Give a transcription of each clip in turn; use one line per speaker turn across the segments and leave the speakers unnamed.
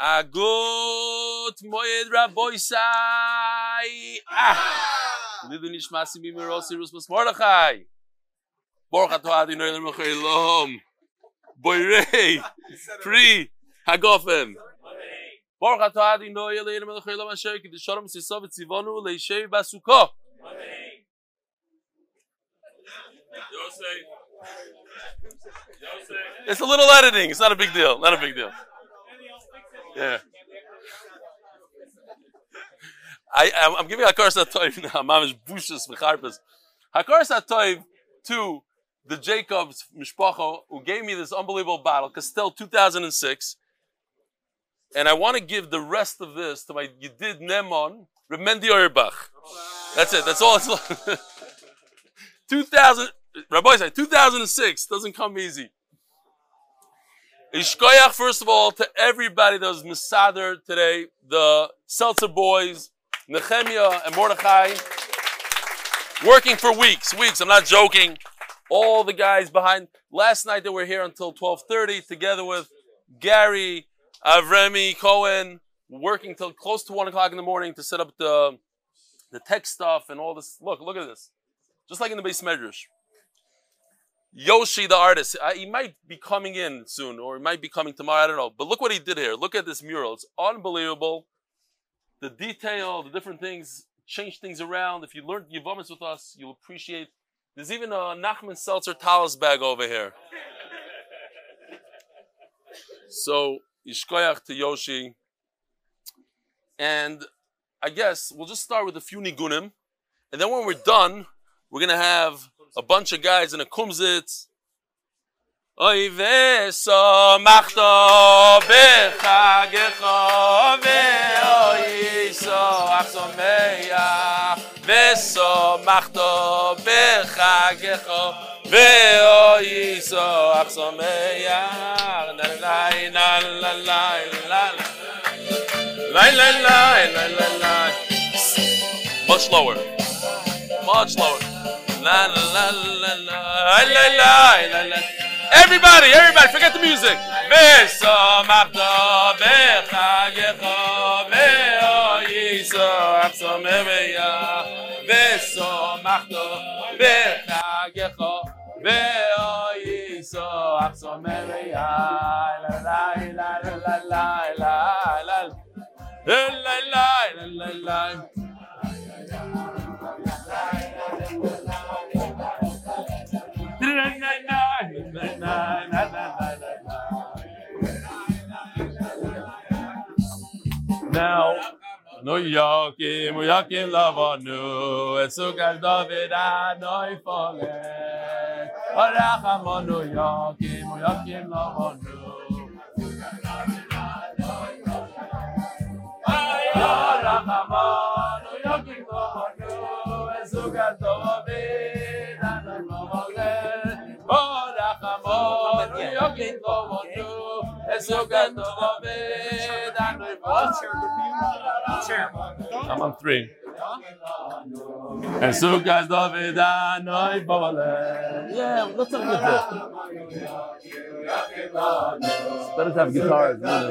Agut moed raboisai. Ah. Lidu nishmasi mimirosi rusmas Mordechai. Adonai Eloheinu melech haolam. Boirei. Baruch atah Adonai Eloheinu melech haolam asher kiddusham sisav tzivonu leishev basukah. It's a little editing. It's not a big deal. Not a big deal. Yeah. I, I'm, I'm giving Hakaras HaToiv now. Mamish Bushas V'charpas. Hakaras HaToiv to the Jacobs Mishpacha who gave me this unbelievable bottle, Castel 2006. And I want to give the rest of this to my Yedid Nemon, Remendi Oyerbach. That's it. That's all it's 2000, Rabbi said 2006 doesn't come easy. Ishkoyach, first of all, to everybody that was Misader today, the Seltzer boys, Nehemiah and Mordechai, working for weeks, weeks. I'm not joking. All the guys behind. Last night they were here until 12:30, together with Gary, uh, Avremi, Cohen, working till close to one o'clock in the morning to set up the the tech stuff and all this. Look, look at this. Just like in the base medrash. Yoshi, the artist, uh, he might be coming in soon, or he might be coming tomorrow. I don't know. But look what he did here. Look at this mural. It's unbelievable. The detail, the different things, change things around. If you learned Yivamis with us, you'll appreciate. There's even a Nachman Seltzer Talis bag over here. So, Ishkoyach to Yoshi. And I guess we'll just start with a few nigunim. And then when we're done, we're going to have a bunch of guys in a kumzitz. Oy veso machto so achsomeya veso machto so achsomeya la la la la la la la la la la la much lower. Much lower La la la la la la la la Everybody, everybody, forget the music. La Now, no yakim, yakim lavanu, esukas David anoi fole. Orachamonu yakim, yakim lavanu. Orachamonu yakim lavanu, esukas David I'm on three. And so guys love it, I know Yeah, what's up with this? It's better to have guitars. No,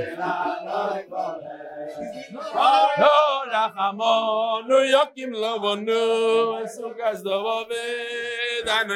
no Yokim and so guys love
it, I know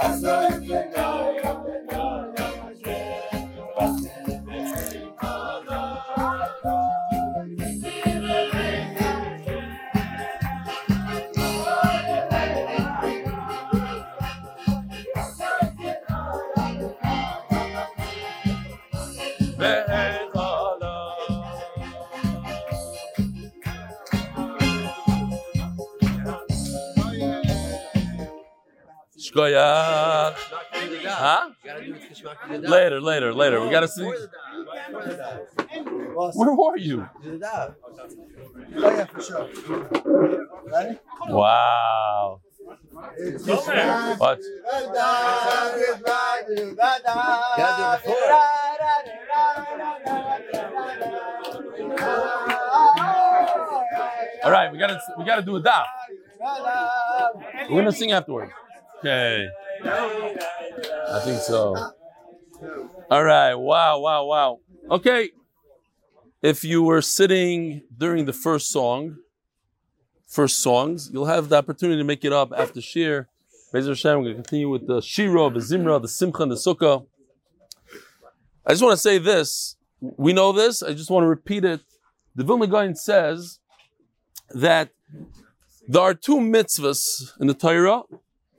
Let's go.
Shkoyach. Huh? Later, later, later. We gotta see. Where were you?
Yeah, for sure. Ready?
Wow. What? All right, we gotta we gotta do a daf. We're gonna sing afterwards. Okay. I think so. All right. Wow, wow, wow. Okay. If you were sitting during the first song, first songs, you'll have the opportunity to make it up after Shir. Bezer Hashem, we're going to continue with the Shira, the Zimra, the Simcha, and the Sukkah. I just want to say this. We know this. I just want to repeat it. The Vilna Gaon says that there are two mitzvahs in the Torah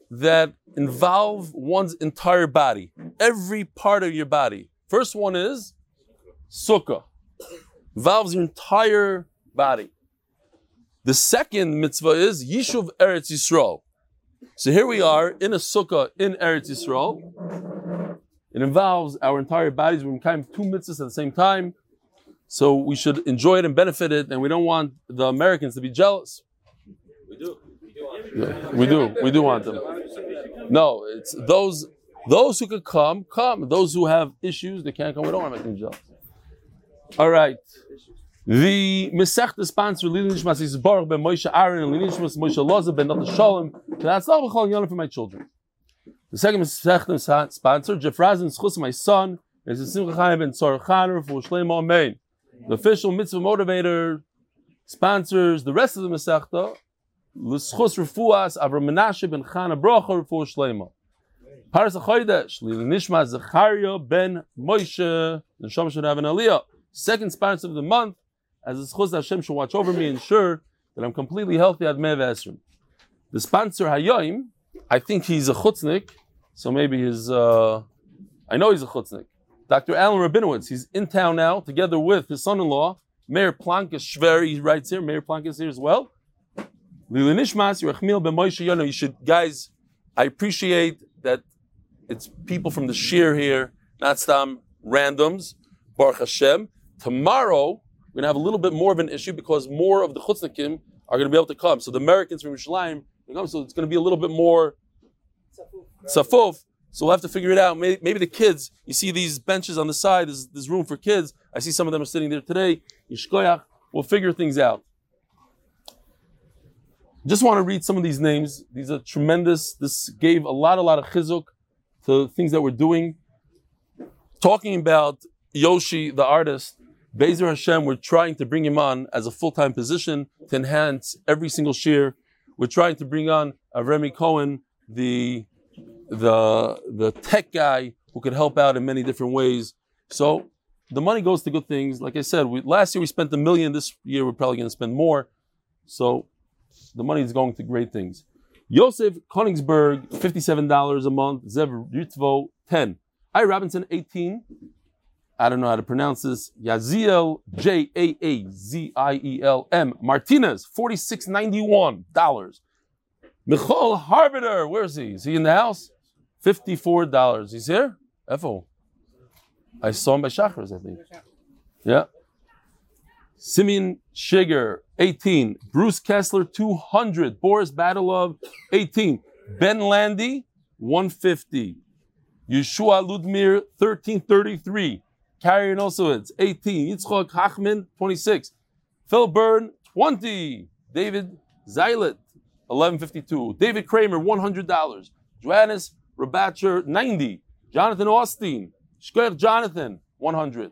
that involve one's entire body, every part of your body. First one is sukkah, involves your entire body. The second mitzvah is Yishuv Eretz Yisrael. So here we are in a sukkah in Eretz Yisrael. It involves our entire bodies. We're kind of two mitzvahs at the same time. So we should enjoy it and benefit it, and we don't want the Americans to be jealous.
We do.
We Yeah, we do. We do want them. No, it's those those who could come, come. Those who have issues, they can't come. We don't want to make them jealous. All right. The Masechta sponsor Lili Nishmas is Baruch ben Moshe Aaron and Lili Nishmas Moshe Loza ben Nata Shalom. That's all b'chol yonim for my children. The second Masechta sponsor Jeff Razin Schus my son is Simcha Chaim ben Tzor Chaner for Shleim Amen. The official mitzvah motivator sponsors the rest of the Masechta. L'schus refuas Avram Menashe ben Chana Bracha for Shleima. Paras HaChodesh Lili Nishmas Zechariah ben Moshe. Should have an aliyah. Second sponsor of the month, as the Schus Hashem should watch over me and ensure that I'm completely healthy at Mev Esrim. The sponsor Hayoim, I think he's a chutznik, so maybe his, uh, I know he's a chutznik. Dr. Alan Rabinowitz, he's in town now, together with his son-in-law, Mayor Plankes Shver, he writes here, Mayor Plankes here as well. Ben Moshe you should, guys, I appreciate that it's people from the Shir here, not some randoms, Baruch Hashem. Tomorrow, we're going to have a little bit more of an issue because more of the Chutznikim are going to be able to come. So the Americans from Yerushalayim, they come, so it's going to be a little bit more safuf. So we'll have to figure it out. Maybe, maybe the kids, you see these benches on the side, there's, there's room for kids. I see some of them are sitting there today. Yishkoyach. We'll figure things out. Just want to read some of these names. These are tremendous. This gave a lot, a lot of chizuk to things that we're doing. Talking about Yoshi, the artist, Bezer Hashem, we're trying to bring him on as a full-time position to enhance every single shear. We're trying to bring on Remy Cohen, the, the, the tech guy who could help out in many different ways. So the money goes to good things. Like I said, we, last year we spent a million. This year we're probably going to spend more. So the money is going to great things. Yosef Konigsberg, $57 a month. Zev Ritvo, 10. I Robinson, 18. I don't know how to pronounce this. Yaziel, J A A Z I E L M. Martinez, $46.91. Michal Harbiter, where is he? Is he in the house? $54. He's here? Efo. I saw him by Shachars, I think. Yeah. Simeon Shiger, 18. Bruce Kessler, 200. Boris Badalov, 18. Ben Landy, 150. Yeshua Ludmir, 1333. Carrier Nosowitz, 18. Yitzchok Hachman, 26. Phil Byrne, 20. David Zeilet, 1152. David Kramer, $100. Johannes Rabatcher, 90. Jonathan Austin. Shkoyer Jonathan, 100.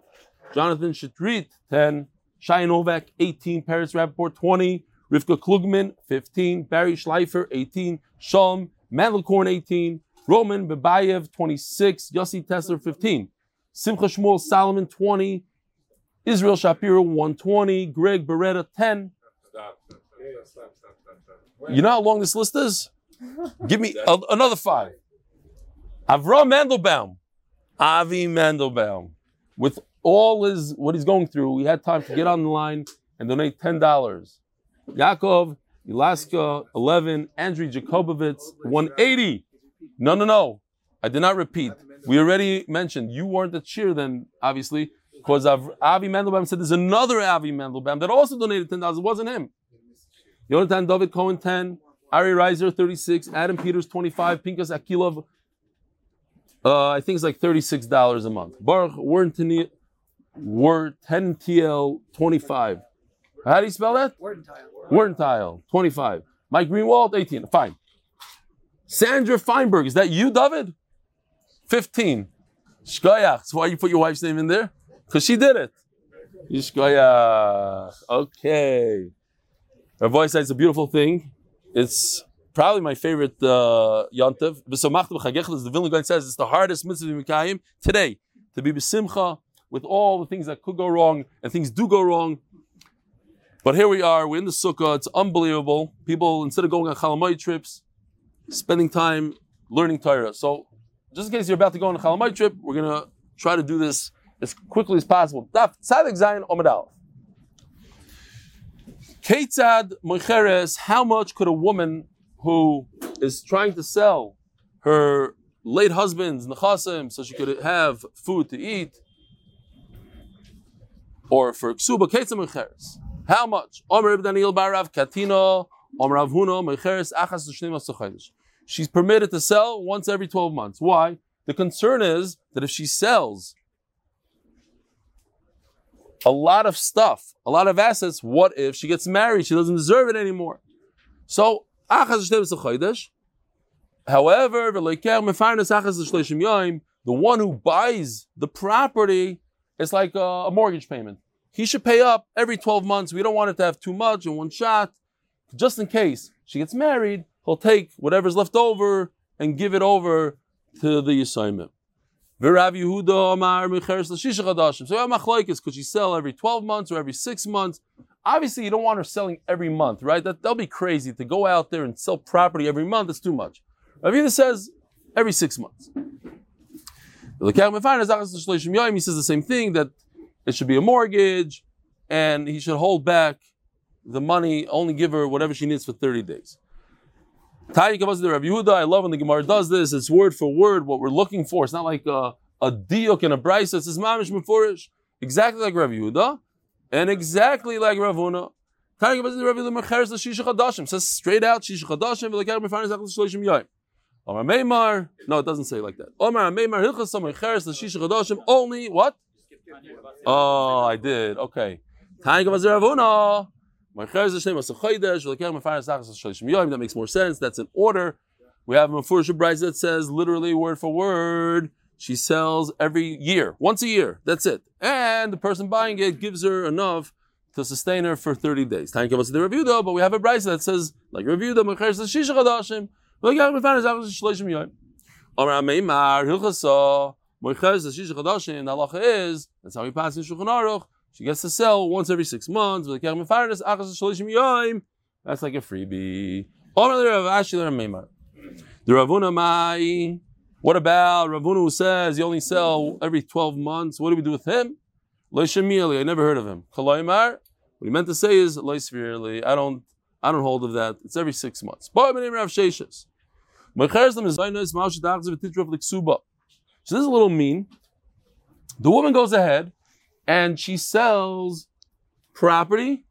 Jonathan Shatrit, 10. Shai Novak, 18. Paris Rapport, 20. Rivka Klugman, 15. Barry Schleifer, 18. Shalom Mandelkorn, 18. Roman Babayev, 26. Yossi Tesler, 15. Simcha Shmuel Solomon, 20. Israel Shapiro, 120. Greg Beretta, 10. You know how long this list is? Give me a- another five. Avram Mandelbaum. Avi Mandelbaum. With all his what he's going through, he had time to get on the line and donate ten dollars. Yaakov Ilaska, eleven. Andrew Jacobovitz, one eighty. No, no, no. I did not repeat. We already mentioned you weren't the cheer then, obviously, because Avi Mendelbaum said there's another Avi Mendelbaum that also donated ten dollars. It wasn't him. Yonatan David Cohen ten, Ari Reiser thirty six, Adam Peters twenty five, Pinkas Akilov. Uh, I think it's like thirty six dollars a month. Baruch Wernten TL twenty five. How do you spell that? Werntheil, 25. Mike Greenwald, 18. Fine. Sandra Feinberg, is that you, David? 15. Shkoyach. That's why you put your wife's name in there? Because she did it. Shkoyach. Okay. Her voice says a beautiful thing. It's probably my favorite uh, Yontiv. As the Vilna Gaon says, it's the hardest mitzvah Mikayim today. To be besimcha with all the things that could go wrong and things do go wrong. But here we are, we're in the sukkah, it's unbelievable. People, instead of going on Chalamai trips, spending time learning Torah. So, just in case you're about to go on a Chalamai trip, we're going to try to do this as quickly as possible. Daf Tzadik Zayin Omid. Ketzad Moicheres, how much could a woman who is trying to sell her late husband's nechasim so she could have food to eat, or for ksuba Ketzad Moicheres, how much? Omer Ibn Daniel Barav Katino, Omer Avhuno, Mecheres Achas Shneim She's permitted to sell once every 12 months. Why? The concern is that if she sells a lot of stuff, a lot of assets, what if she gets married? She doesn't deserve it anymore. So, Achas Shneim However, the one who buys the property is like a, mortgage payment he should pay up every 12 months. We don't want it to have too much in one shot. Just in case she gets married, he'll take whatever's left over and give it over to the assignment. V'Rav Yehuda Amar Mecheres L'Shisha Chadashim. So Machlokes, could she sell every 12 months or every six months? Obviously, you don't want her selling every month, right? That, that'll be crazy to go out there and sell property every month. That's too much. Rav Yehuda says every six months. He says the same thing that it should be a mortgage, and he should hold back the money, only give her whatever she needs for 30 days. Tani comes Rav Yehuda. I love when the Gemara does this. It's word for word what we're looking for. It's not like a, a diok and a brisa. It's mamish mefurish. Exactly like Rav Yehuda, and exactly like Rav Huna. Tani comes to. Says straight out shisha chadashim. Omar Meimar. No, it doesn't say like that. Omar Meimar hilchas mecheres l'shisha chadashim. Only what? Oh, I did. Okay. That makes more sense. That's an order. We have a Mefurish Bryce that says literally word for word. She sells every year, once a year. That's it. And the person buying it gives her enough to sustain her for 30 days. Time comes to the review though, but we have a Bryce that says, like review the Mecher says Shisha Chadashim. Amar Meimar Hilchasa Moichez the Shisha Chadashim, the halacha is, that's how we pass in Shulchan Aruch, she gets to sell once every six months, with the Kerem Mefaris, Achas Shalishim Yoim, that's like a freebie. The Ravuna Mai, what about Ravuna who says you only sell every 12 months? What do we do with him? Loishamili, I never heard of him. Kalaymar, what he meant to say is Loisvirli, I don't I don't hold of that. It's every six months. So this is a little mean. The woman goes ahead and she sells property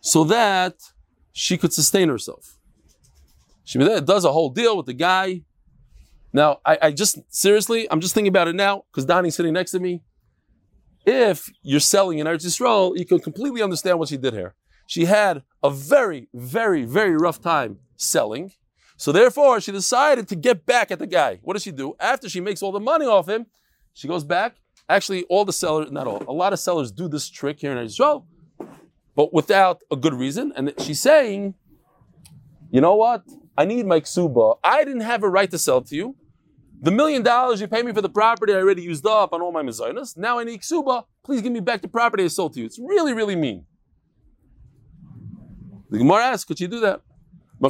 so that she could sustain herself. She does a whole deal with the guy. Now, I, I just seriously, I'm just thinking about it now because Donnie's sitting next to me. If you're selling in Eretz Yisrael, you can completely understand what she did here. She had a very, very, very rough time selling. So therefore, she decided to get back at the guy. What does she do? After she makes all the money off him, she goes back. Actually, all the sellers, not all, a lot of sellers do this trick here in Israel, but without a good reason. And she's saying, you know what? I need my ksuba. I didn't have a right to sell to you. The million dollars you pay me for the property I already used up on all my mezainas. Now I need ksuba. Please give me back the property I sold to you. It's really, really mean. The Gemara asks, could you do that? No,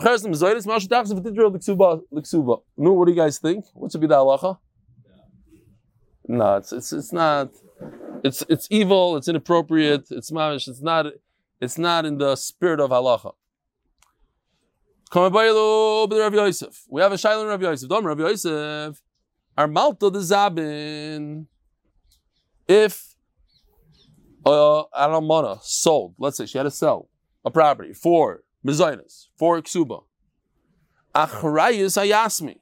what do you guys think? What should be the halacha? No, it's, it's, it's not. It's, it's evil, it's inappropriate, it's mamish, it's not, it's not in the spirit of halacha. Yosef. We have a Shaila Rabbi Yosef. Dom Rabbi Yosef. Our Malta the Zabin. If uh, an almana sold, let's say she had to sell a property for mezainis, for ksuba. Achrayis ayasmi.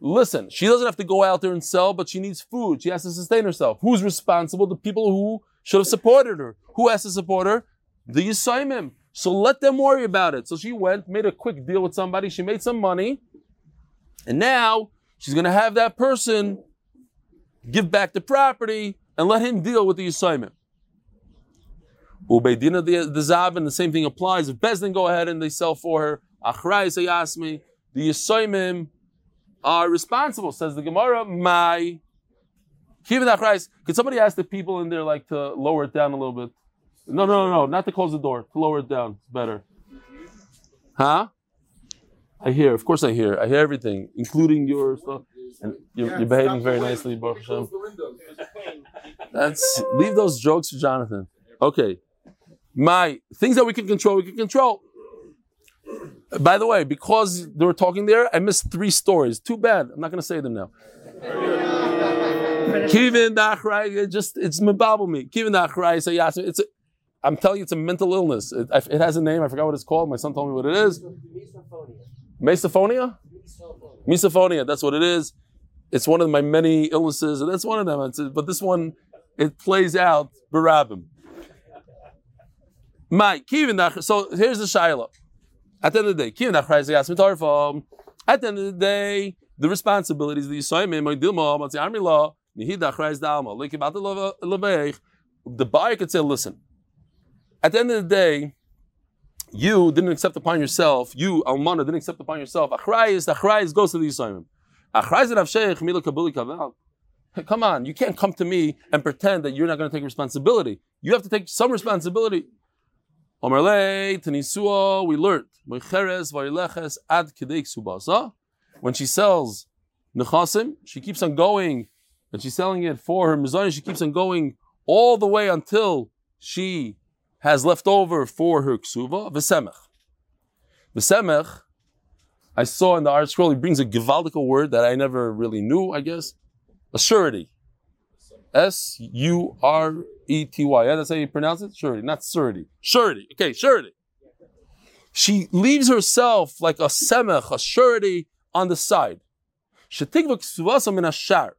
Listen, she doesn't have to go out there and sell, but she needs food. She has to sustain herself. Who's responsible? The people who should have supported her. Who has to support her? The Yisaimim. So let them worry about it. So she went, made a quick deal with somebody. She made some money. And now she's going to have that person give back the property and let him deal with the Yisaimim. Ubeidina the, the Zab, and the same thing applies. If Bezdin go ahead and they sell for her, Achrai Sayasmi, the Yisaimim are responsible, says the Gemara. My Kivin Achrais. Could somebody ask the people in there like to lower it down a little bit? No, no, no, no, not to close the door. To lower it down. It's better. Huh? I hear. Of course, I hear. I hear everything, including your stuff. And you're, you're behaving very nicely, Baruch Hashem. That's leave those jokes for Jonathan. Okay. My things that we can control, we can control. By the way, because they were talking there, I missed three stories. Too bad. I'm not going to say them now. Kivin dachrai, it just it's mebabel me. Kivin dachrai, so yes, it's. A, I'm telling you, it's a mental illness. It, it, has a name. I forgot what it's called. My son told me what it is. Misophonia. Misophonia. That's what it is. It's one of my many illnesses, and that's one of them. It's, but this one, it plays out barabim. My kivin So here's the shaila. At the end of the day, kivin dachrai, At the end of the day, the responsibilities of the Yisayim, the army law, the buyer could say, listen, at the end of the day, you didn't accept upon yourself, you, Almana, didn't accept upon yourself. Achrayis, achrayis goes to the Yisayim. Come on, you can't come to me and pretend that you're not going to take responsibility. You have to take some responsibility. We learned. When she sells nechasim, she keeps on going and she's selling it for her mizani. She keeps on going all the way until she has left over for her ksuva, v'semech. V'semech, I saw in the ArtScroll, he brings a givaldical word that I never really knew, I guess. A surety. S U R E T Y. Yeah, that's how you pronounce it? Surety, not surety. Surety. Okay, surety. She leaves herself like a semech, a surety on the side. Shetikva ksuvasa min ashar.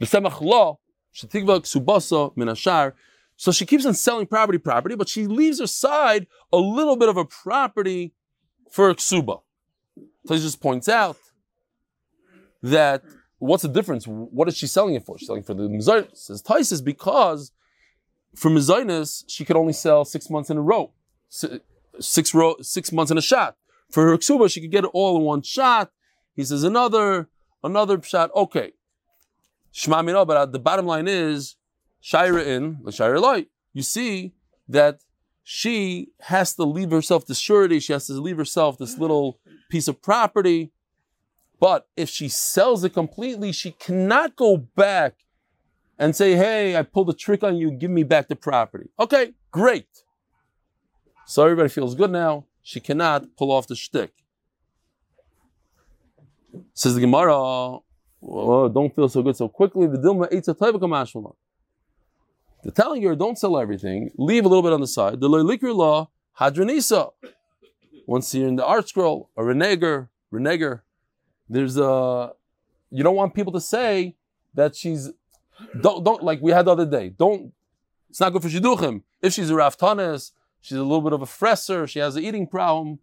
V'semach lo, shetikva ksubasa min ashar. So she keeps on selling property, property, but she leaves aside a little bit of a property for ksuba. So he just points out that what's the difference? What is she selling it for? She's selling for the mizainis. Says Taisis because for mizainis she could only sell six months in a row, six row, six months in a shot. For her ksuba, she could get it all in one shot. He says another, another shot. Okay, Shema but the bottom line is Shira in, Shira light. You see that she has to leave herself the surety, she has to leave herself this little piece of property. But if she sells it completely, she cannot go back and say, hey, I pulled a trick on you, give me back the property. Okay, great. So everybody feels good now. She cannot pull off the shtick. Says the Gemara, oh, don't feel so good so quickly. The Dilma eats a they're telling her, don't sell everything, leave a little bit on the side. The Loilikr law, Hadranisa. Once you're in the ArtScroll, a reneger, reneger, there's a, you don't want people to say that she's, don't, don't, like we had the other day, don't, it's not good for Shidduchim. If she's a Raftanis, she's a little bit of a fresser, she has an eating problem,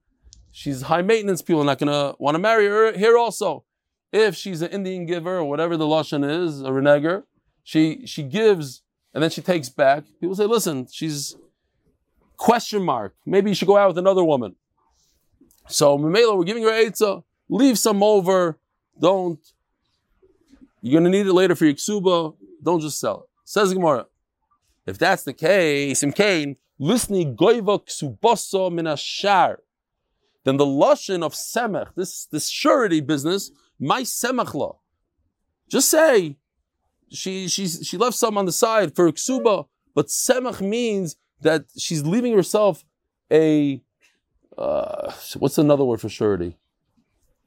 she's high maintenance, people are not to want to marry her here also. If she's an Indian giver or whatever the Lashon is, a reneger, she, she gives and then she takes back. People say, listen, she's question mark. Maybe you should go out with another woman. So Mamela, we're giving her Eitzah. Leave some over. Don't. You're going to need it later for your ksuba. Don't just sell it. Says Gemara. If that's the case, in Cain, listening goiva ksuboso minashar, then the lushin of semech, this, this surety business, my semech law. Just say, she she's she left some on the side for ksuba, but semach means that she's leaving herself a uh, what's another word for surety?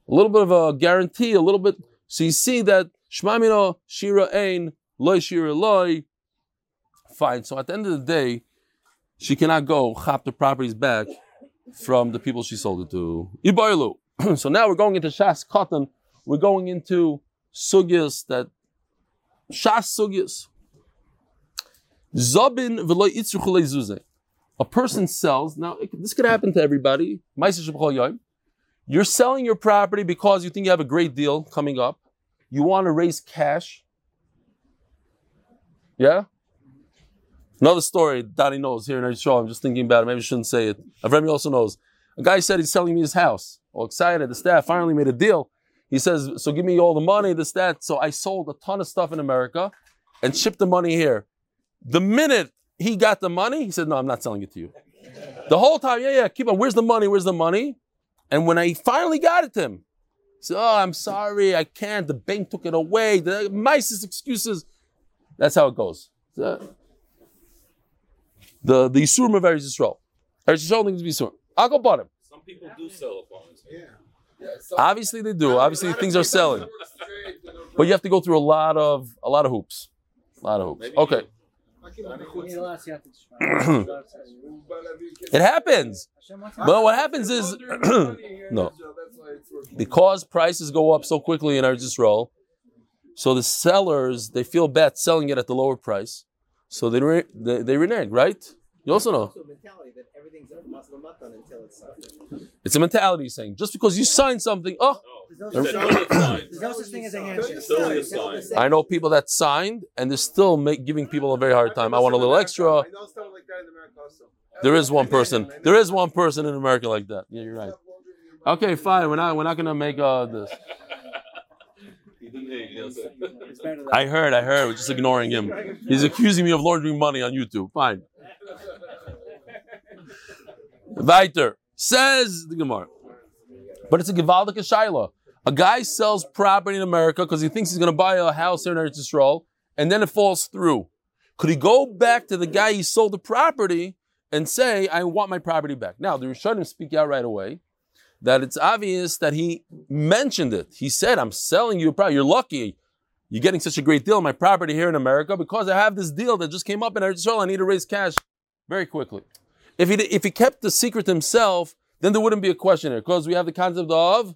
A little bit of a guarantee, a little bit. So you see that Shmamino Shira Ein Loy Shira Loy. Fine. So at the end of the day, she cannot go chop the properties back from the people she sold it to. Ibaylu. so now we're going into Shas Cotton. We're going into sugyas that Shas sugyas. Zobin v'loy itzru chulei zuzeh. A person sells. Now this could happen to everybody. You're selling your property because you think you have a great deal coming up. You want to raise cash. Yeah? Another story Donnie knows here in our show. I'm just thinking about it. Maybe I shouldn't say it. Avremi also knows. A guy said he's selling me his house. All excited. The staff finally made a deal. He says, So give me all the money, this, that. So I sold a ton of stuff in America and shipped the money here. The minute he got the money, he said, No, I'm not selling it to you. The whole time, yeah, yeah, keep on. Where's the money? Where's the money? And when I finally got it to him, he said, Oh, I'm sorry, I can't. The bank took it away. The nicest excuses. That's how it goes. The the, the Yisurim of Eretz Yisrael. Eretz Yisrael needs to be Yisurim. I'll go bottom.
Some people do sell apartments. Yeah.
yeah Obviously they do. Obviously things are selling. But you have to go through a lot of a lot of hoops. A lot of hoops. Okay. It happens. But what happens is no. Because prices go up so quickly in Eretz Yisrael, so the sellers they feel bad selling it at the lower price, so they re- they, they renege, right? You also know
also a mentality that everything's a masalamatan until it's
a mentality saying just because you sign something, oh,
There's no, such-
only a sign.
there's no such thing as a handshake.
It's only a
It's not the
sign.
same.
I know people that signed and they're still make, giving people a very hard time. I want a little extra.
I know someone like that in America also.
There is one person. There is one person in America like that. Yeah, you're right. Okay, fine. We're not. We're not gonna make uh, this.
He didn't hear you, yes.
It's better than
I heard. I heard. We're just ignoring him. He's accusing me of laundering money on YouTube. Fine. Weiter says the Gemara, but it's a gewaldige shaila. A guy sells property in America because he thinks he's going to buy a house here in Eretz Yisrael, and then it falls through. Could he go back to the guy he sold the property and say, "I want my property back"? Now the Rishonim speak out right away that it's obvious that he mentioned it. He said, "I'm selling you a property. You're lucky. You're getting such a great deal my property here in America because I have this deal that just came up in Eretz Yisrael. I need to raise cash very quickly." If he if he kept the secret himself, then there wouldn't be a question here because we have the concept of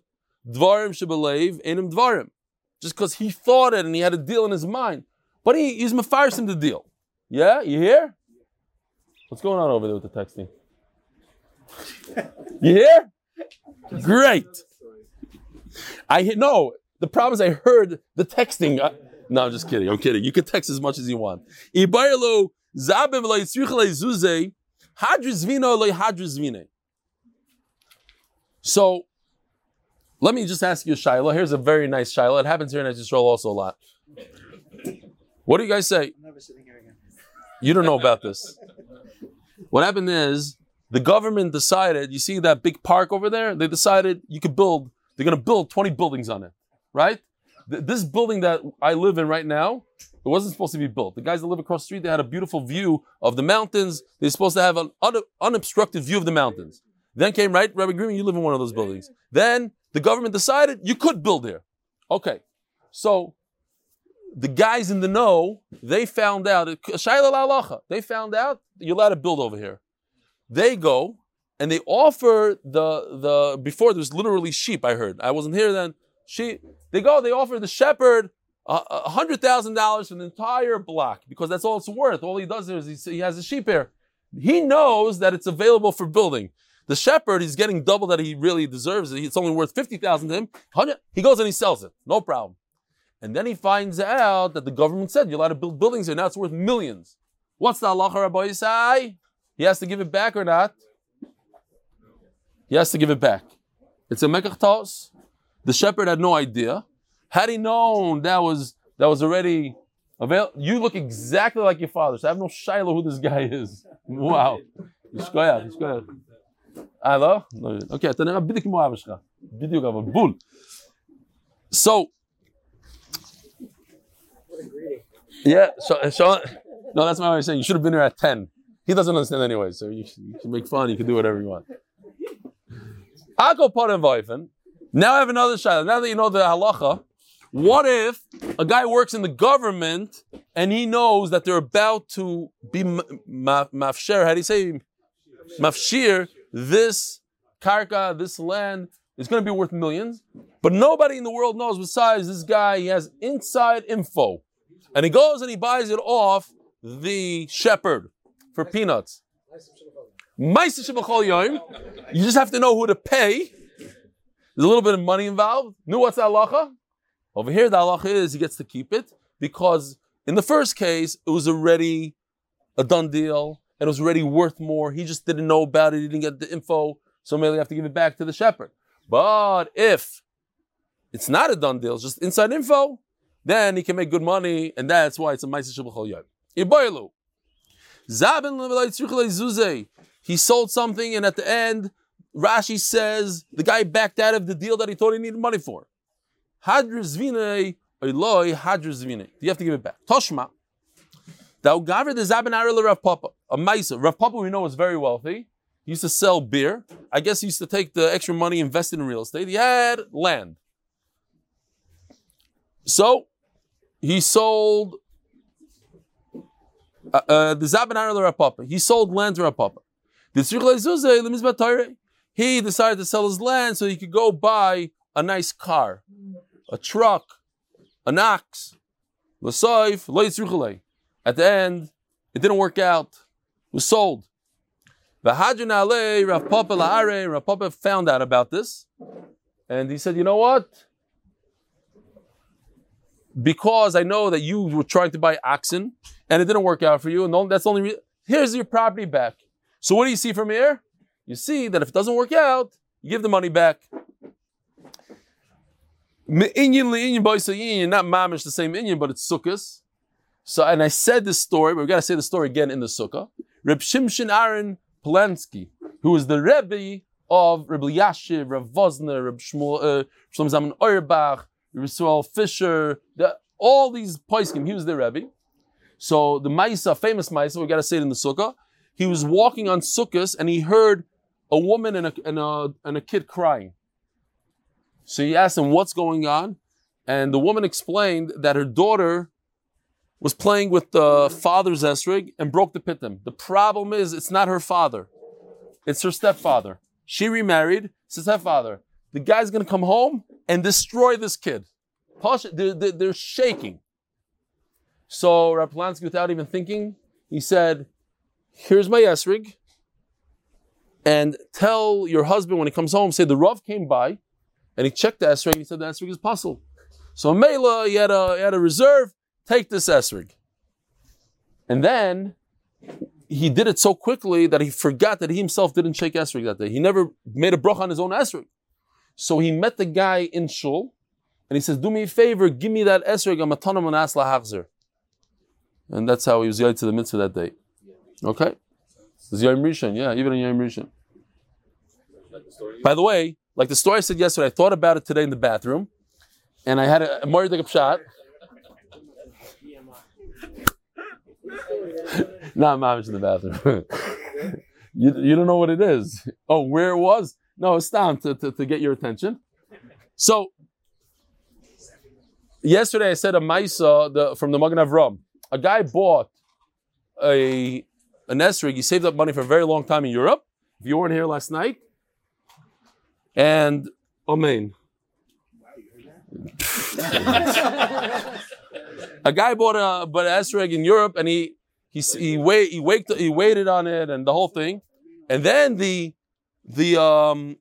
dvarim shebelev enim dvarim. Just because he thought it and he had a deal in his mind, but he, he's mefirsing the deal. Yeah, you hear? What's going on over there with the texting? You hear? Great. I hear, no. The problem is I heard the texting. Uh, no, I'm just kidding. I'm kidding. You can text as much as you want. Ibaylo yitzrich le zuzei hadris vino lo hadris vine. So, let me just ask you a shiloh. Here's a very nice shiloh. It happens here in Israel also a lot. What do you guys say?
I'm never sitting here again.
You don't know about this. What happened is the government decided, you see that big park over there? They decided you could build, they're going to build 20 buildings on it, right? Th- This building that I live in right now, it wasn't supposed to be built. The guys that live across the street, they had a beautiful view of the mountains. They're supposed to have an un- unobstructed view of the mountains. Then came, right, Rabbi Green, you live in one of those buildings. Then the government decided you could build there. Okay. So the guys in the know, they found out, they found out you're allowed to build over here. They go and they offer the, the before there was literally sheep, I heard. I wasn't here then. Sheep. They go, they offer the shepherd a hundred thousand dollars for the entire block because that's all it's worth. All he does is he, has a sheep here. He knows that it's available for building. The shepherd, he's getting double that he really deserves. It's only worth fifty thousand to him. 100 He goes and he sells it, no problem. And then he finds out that the government said you're allowed to build buildings here. Now it's worth millions. What's the halacha, Rabbi Yisai? He has to give it back or not? He has to give it back. It's a mekach. The shepherd had no idea. Had he known that was that was already available, you look exactly like your father. So I have no shiloh who this guy is. Wow. Yishkoyach, yishkoyach. הלאה? אוקיי, אתה נראה בדיוק כמו אבא שלך. בדיוק, אבל בול. So, yeah, so, so, no, that's my way of saying you should have been here at 10. He doesn't understand anyway, so you, should- you can make fun, you can do whatever you want. Ako Parim Vaifen. now I have another shayla. Now that you know the halacha, what if a guy works in the government and he knows that they're about to be ma- ma- mafsher? How do you say mafshir? This karka, this land is going to be worth millions, but nobody in the world knows besides this guy. He has inside info, and he goes and he buys it off the shepherd for peanuts. You just have to know who to pay. There's a little bit of money involved. Knew what's the halacha? Over here, the halacha is he gets to keep it because in the first case, it was already a done deal and it was already worth more. He just didn't know about it. He didn't get the info. So maybe you have to give it back to the shepherd. But if it's not a done deal, it's just inside info, then he can make good money, and that's why it's a Ma'aseh Shebachol Yom. Iboilu. He sold something, and at the end, Rashi says the guy backed out of the deal that he thought he needed money for. Hadrzvine, Eloi, Hadrzvine. You have to give it back. Toshma. Thou gaver the Zabin Arel Rav Papa. A Maisa. Rav Papa, we know, was very wealthy. He used to sell beer. I guess he used to take the extra money invested in real estate. He had land. So he sold uh, uh, the Zabin Arel Rav Papa. He sold land to Rav Papa. He decided to sell his land so he could go buy a nice car, a truck, an ox, l'soif. At the end, it didn't work out. It was sold. V'hadrin alei, Rav Papa la'are, Rav Papa found out about this, and he said, you know what? Because I know that you were trying to buy oxen, and it didn't work out for you, and that's the only re- here's your property back. So what do you see from here? You see that if it doesn't work out, you give the money back. Inyan li'inyan boisa inyan, not mamish the same inyan, but it's sukkahs. So, and I said this story, but we've got to say the story again in the sukkah. Reb Shimshon Aaron Polonsky, who was the Rebbe of Reb Yashiv, Reb Vosner, Reb Shmuel, uh, Shlomo Zalman Auerbach, Reb Yisrael Fisher, the, all these poiskim, he was the Rebbe. So the Maisa, famous Maisa, we've got to say it in the sukkah. He was walking on sukkahs and he heard a woman and a, and a, and a kid crying. So he asked him, what's going on? And the woman explained that her daughter was playing with the father's esrig and broke the pitim. The problem is, it's not her father. It's her stepfather. She remarried, it's her stepfather. The guy's gonna come home and destroy this kid. They're, they're, shaking. So Rav Polonsky, without even thinking, he said, here's my esrig, and tell your husband when he comes home, say the Rav came by, and he checked the esrig, and he said the esrig is puzzle. So Mela, he had a, he had a reserve, take this esrig. And then he did it so quickly that he forgot that he himself didn't shake esrig that day. He never made a brach on his own esrig. So he met the guy in shul, and he says, "Do me a favor, give me that esrig. I'm a. And that's how he was yelled to the mitzvah that day. Okay, it's Yom Rishon, yeah, even in Yom Rishon. By the way, like the story I said yesterday, I thought about it today in the bathroom, and I had a, a more shot. Now I'm not mamish in the bathroom. you, you don't know what it is. Oh, where it was? No, it's time to, to, to get your attention. So, yesterday I said a Maisa the, from the Magen Avram. A guy bought a an esrig. He saved up money for a very long time in Europe. If you weren't here last night, and Amen. a guy bought a but an esrog in Europe, and he he he wait he waked he waited on it and the whole thing, and then the the um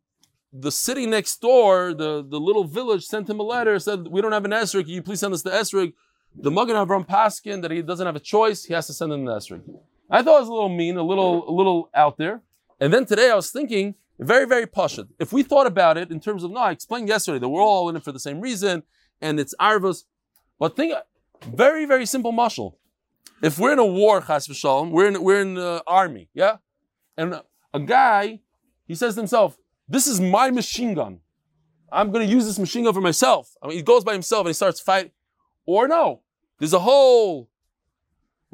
the city next door, the the little village sent him a letter said we don't have an Esrig, Can you please send us the Esrig? The Magen Avram Paskin that he doesn't have a choice, he has to send him the esrog. I thought it was a little mean, a little a little out there. And then today I was thinking very very pashut. If we thought about it in terms of no, I explained yesterday that we're all in it for the same reason, and it's arvus. But think very very simple mashal. If we're in a war, chas v'shalom, we're in we're in the army, yeah, and a guy he says to himself, "This is my machine gun. I'm going to use this machine gun for myself." I mean, he goes by himself and he starts fighting. Or no, there's a whole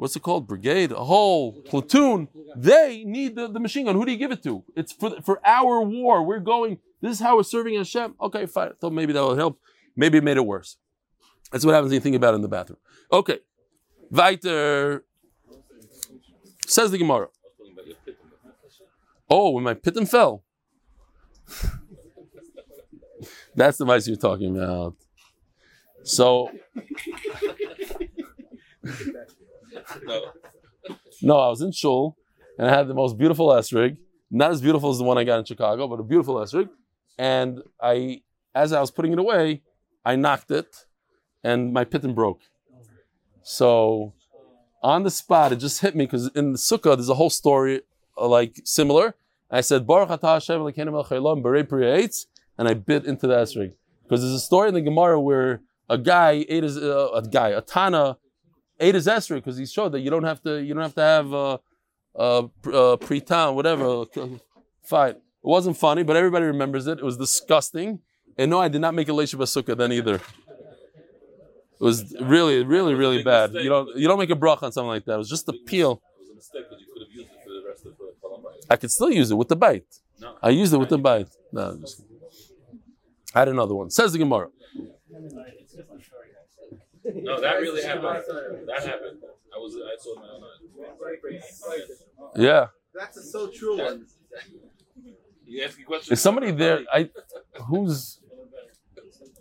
what's it called? Brigade, a whole platoon. They need the, the machine gun. Who do you give it to? It's for for our war. We're going. This is how we're serving Hashem. Okay, fine. Thought maybe that would help. Maybe it made it worse. That's what happens when you think about it in the bathroom. Okay, weiter. Says the Gemara. Oh, when my pitten fell. That's the vice you're talking about. So
No.
no, I was in shul and I had the most beautiful esrig. Not as beautiful as the one I got in Chicago, but a beautiful esrig. And I, as I was putting it away, I knocked it, and my pitten broke. So on the spot, it just hit me because in the sukkah there's a whole story uh, like similar. I said Baruch atah Hashem borei and I bit into the esrig because there's a story in the Gemara where a guy ate his uh, a guy a Tana ate is esrig because he showed that you don't have to you don't have to have uh, uh, uh, pre-town whatever. Fine, it wasn't funny, but everybody remembers it. It was disgusting, and no, I did not make a leisha basukah then either. It was really, really, really bad. You don't you don't make a brach on something like that. It was just a peel.
It was a mistake, but you could have used it for the rest of the Columbine.
I could still use it with the bite.
No.
I used it with the bite. No, just I had another one. Says the Gemara.
No, that really happened. That happened. I was I told my on my
Yeah.
That's a so true one.
You ask me questions.
Is somebody there? I who's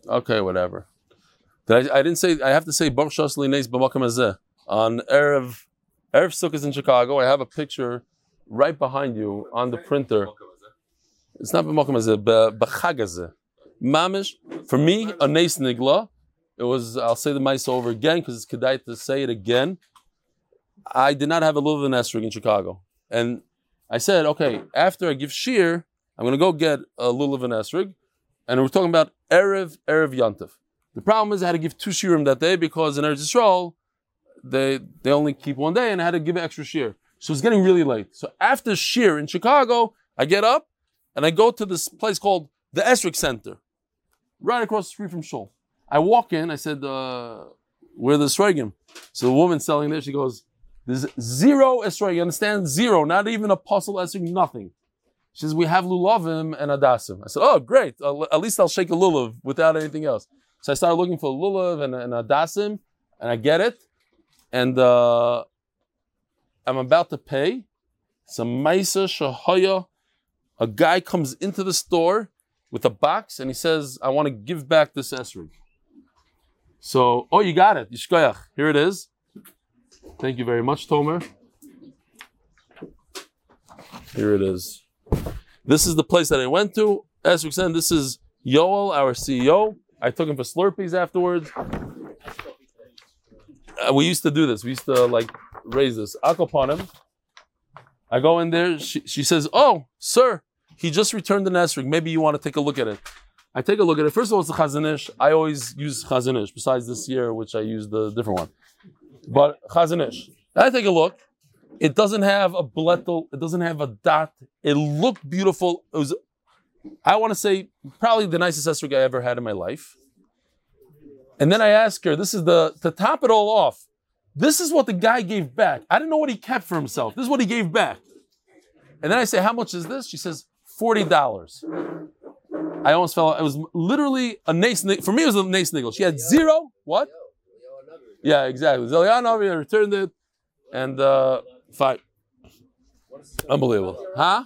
okay, whatever. Did I, I didn't say I have to say Baruch Shas Lineis B'Makam Hazeh. on Erev Erev Sukkot in Chicago. I have a picture right behind you on the printer. It's not B'Makam Hazeh, B'Chag Hazeh. Mamish, for me, a Nes Nigla. It was, I'll say the mice over again because it's kedai to say it again. I did not have a Lulav and esrog in Chicago. And I said, okay, after I give shear, I'm going to go get a Lulav and esrog. And we're talking about Erev, Erev Yantiv. The problem is I had to give two shirim that day because in Eretz Yisrael, they, they only keep one day and I had to give an extra shear. So it's getting really late. So after shear in Chicago, I get up and I go to this place called the Esrig Center, right across the street from Shul. I walk in, I said, uh, where the Esrogim? So the woman selling there, she goes, there's zero Esrog, you understand? Zero, not even a puzzle Esrog, nothing. She says, we have Lulavim and Adasim. I said, oh, great. At least I'll shake a Lulav without anything else. So I started looking for Lulav and, and Adasim, and I get it. And uh, I'm about to pay. Some Maisa Shahaya. A guy comes into the store with a box and he says, I want to give back this Esrig. So, oh, you got it. Yishkoyach. Here it is. Thank you very much, Tomer. Here it is. This is the place that I went to. Esrig said, this is Yoel, our CEO. I took him for Slurpees afterwards. Uh, we used to do this. We used to like raise this. I go in there. She, she says, "Oh, sir, he just returned the Esrig. Maybe you want to take a look at it." I take a look at it. First of all, it's the Chazanish. I always use Chazanish. Besides this year, which I used the different one, but Chazanish. I take a look. It doesn't have a blettel. It doesn't have a dot. It looked beautiful. It was, I want to say, probably the nicest Esrig I ever had in my life. And then I ask her, this is the, to top it all off, this is what the guy gave back. I didn't know what he kept for himself. This is what he gave back. And then I say, how much is this? She says, $40. I almost fell. It was literally a nace. For me, it was a nace niggle. She had zero. What? Yeah, exactly. Zelianovi returned it, and uh, fine. Unbelievable, huh?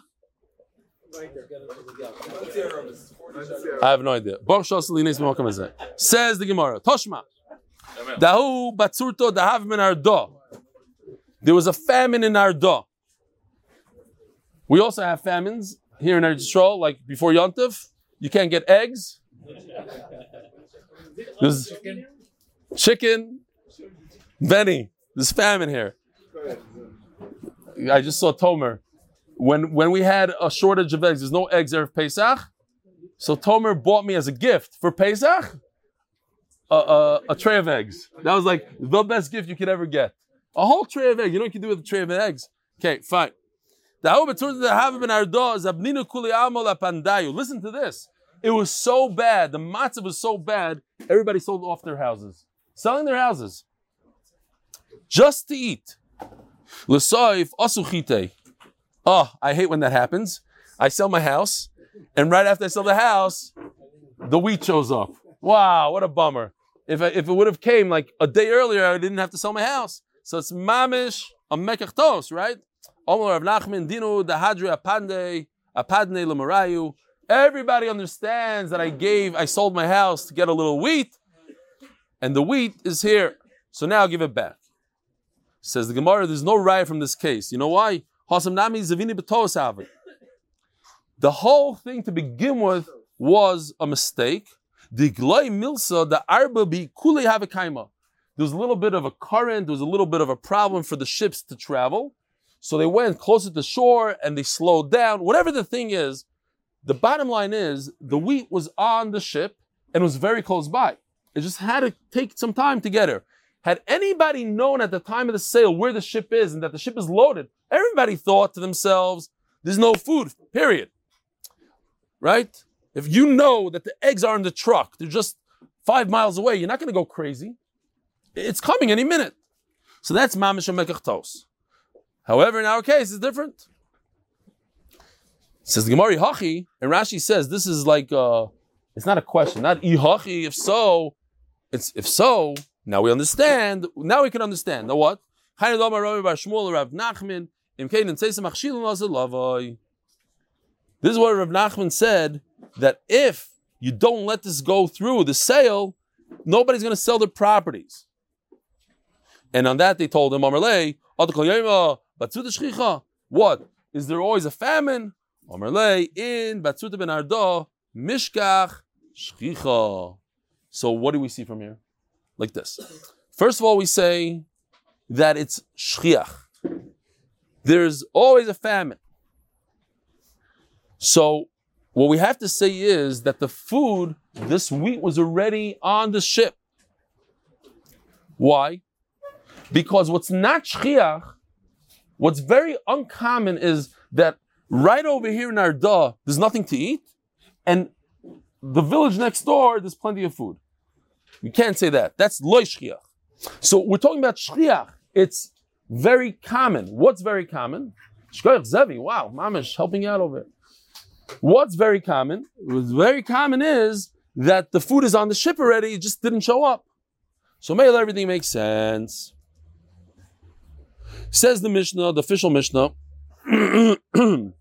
I have no idea. Baruch Shas Linus B'Makam Hazeh. Says the Gemara. Toshma. Dahu Batsurto Dahav Min Ardo. There was a famine in Ardo. We also have famines here in Eretz Yisrael, like before Yontif. You can't get eggs. There's chicken. Benny, there's famine here. I just saw Tomer. When when we had a shortage of eggs, there's no eggs there for Pesach. So Tomer bought me as a gift for Pesach a, a, a tray of eggs. That was like the best gift you could ever get. A whole tray of eggs. You know what you can do with a tray of eggs? Okay, fine. Listen to this. It was so bad. The matzah was so bad. Everybody sold off their houses, selling their houses just to eat. Asuchite. Oh, I hate when that happens. I sell my house, and right after I sell the house, the wheat shows up. Wow, what a bummer. If, I, if it would have came like a day earlier, I didn't have to sell my house. So it's mamish a mekachtos, right? Omer Rav Nachman Dinu Dahadri Apadne Apadne Lemarayu. Everybody understands that I gave, I sold my house to get a little wheat, and the wheat is here. So now I'll give it back. Says the Gemara, there's no riot from this case. You know why? The whole thing to begin with was a mistake. The Milsa, the Arba. There was a little bit of a current, there was a little bit of a problem for the ships to travel. So they went closer to shore and they slowed down. Whatever the thing is, the bottom line is the wheat was on the ship and was very close by. It just had to take some time to get her. Had anybody known at the time of the sale where the ship is and that the ship is loaded, everybody thought to themselves, there's no food, period. Right? If you know that the eggs are in the truck, they're just five miles away, you're not going to go crazy. It's coming any minute. So that's mamish mekachtos. However, in our case, it's different. Says the Gemara Hachi, and Rashi says this is like uh, it's not a question, not ihachi. If so, it's if so. Now we understand. Now we can understand. Now what? This is what Rav Nachman said that if you don't let this go through the sale, nobody's going to sell their properties. And on that they told him, what? Is there always a famine? Amarle, in Batsuta ben Ardo, Mishkach Shchicha. So what do we see from here? Like this. First of all, we say that it's Shchiach. There's always a famine. So what we have to say is that the food, this wheat was already on the ship. Why? Because what's not shchiach, what's very uncommon is that right over here in Arda, there's nothing to eat, and the village next door, there's plenty of food. You can't say that. That's loy shchiach. So we're talking about shchiach. It's very common. What's very common? Shkoyach Zevi. Wow, Mamish helping out over. What's very common? What's very common is that the food is on the ship already, it just didn't show up. So maybe everything makes sense. Says the Mishnah, the official Mishnah.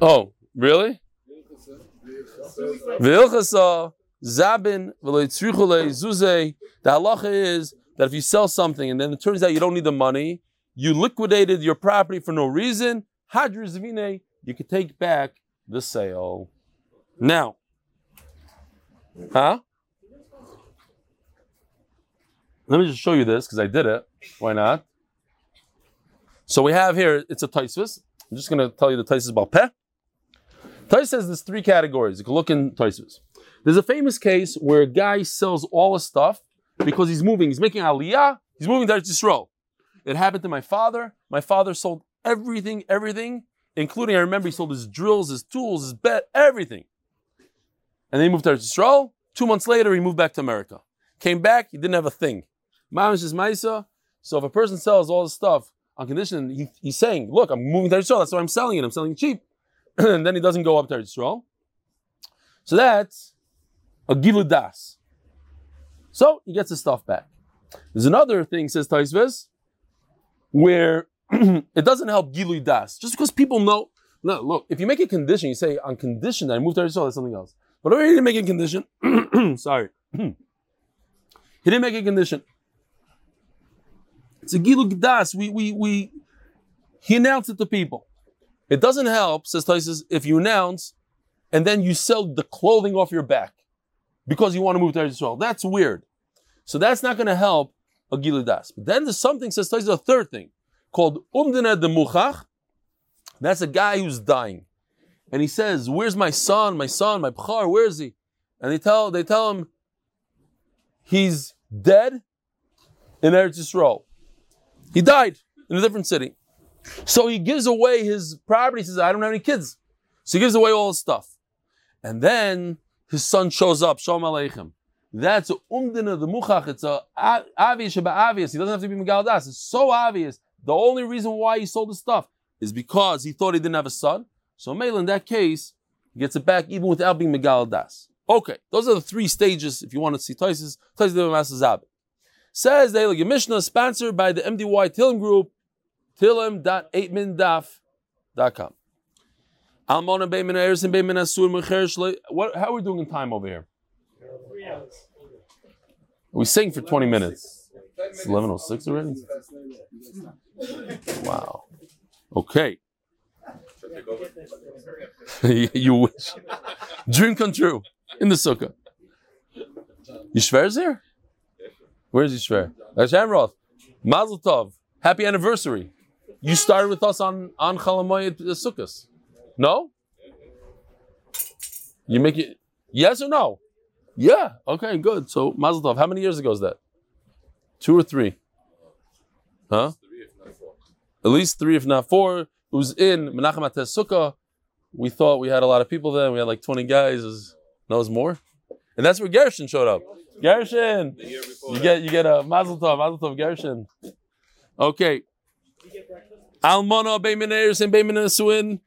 oh, really? Zabin. The halacha is that if you sell something and then it turns out you don't need the money, you liquidated your property for no reason, hadr you could take back the sale. Now, huh? Let me just show you this because I did it. Why not? So we have here, it's a Taisvis. I'm just going to tell you the Taisvis about Peh. Tais says there's three categories. You can look in Taisvis. There's a famous case where a guy sells all his stuff because he's moving. He's making aliyah. He's moving to Eretz Yisrael. It happened to my father. My father sold everything, everything, including, I remember he sold his drills, his tools, his bed, everything. And then he moved to Eretz Yisrael. Two months later, he moved back to America. Came back, he didn't have a thing. Mamish is Maisa. So if a person sells all this stuff on condition, he, he's saying, look, I'm moving to Eretz That's why I'm selling it. I'm selling it cheap. and then he doesn't go up to Eretz So that's a Gilu Das. So he gets his stuff back. There's another thing, says Taisves, where it doesn't help Gilu Das. Just because people know, no, look, if you make a condition, you say, on condition that I move to Eretz Yisrael, that's something else. But already he didn't make a condition. Sorry. he didn't make a condition. It's a Gilu Das. We, we, we, he announced it to people. It doesn't help, says Taisus, if you announce and then you sell the clothing off your back because you want to move to Israel. That's weird. So that's not going to help a Gilu Das. But then there's something, says Taisus, a third thing called Umdina de Muchach. That's a guy who's dying. And he says, Where's my son, my son, my Bchar, where is he? And they tell, they tell him he's dead in Eretz Yisrael. He died in a different city. So he gives away his property. He says, I don't have any kids. So he gives away all his stuff. And then his son shows up, Shalom Aleichem. That's umdina the muchach. It's a obvious obvious. He doesn't have to be Megal Das. It's so obvious. The only reason why he sold the stuff is because he thought he didn't have a son. So Mela, in that case, he gets it back even without being Megal Das. Okay, those are the three stages if you want to see Taisis. Taisis the Master Zabit. Says the Elige Mishnah, sponsored by the MDY Tillim Group, tillim.8mindaf.com. Almona Beyman Erison Asur What? How are we doing in time over here? We sing for 20 minutes. It's 11.06 already? Wow. Okay. you wish. Dream come true in the sukkah. Yishver is there? Where's Yishver? That's Amroth. Mazel Tov. Happy anniversary. You started with us on, on Chalamoyed Sukkahs. No? You make it yes or no? Yeah. Okay, good. So Mazel Tov. How many years ago is that? Two or three? Huh? At least three, if not four. It was in Menachem Ates Sukkah. We thought we had a lot of people there. We had like 20 guys. Was, no, more. And that's where Gershon showed up. Gershon!
The year before
You get you get a Mazel Tov, Mazel Tov Gershon. Okay. Almana Beimeneris and Beimenesuin.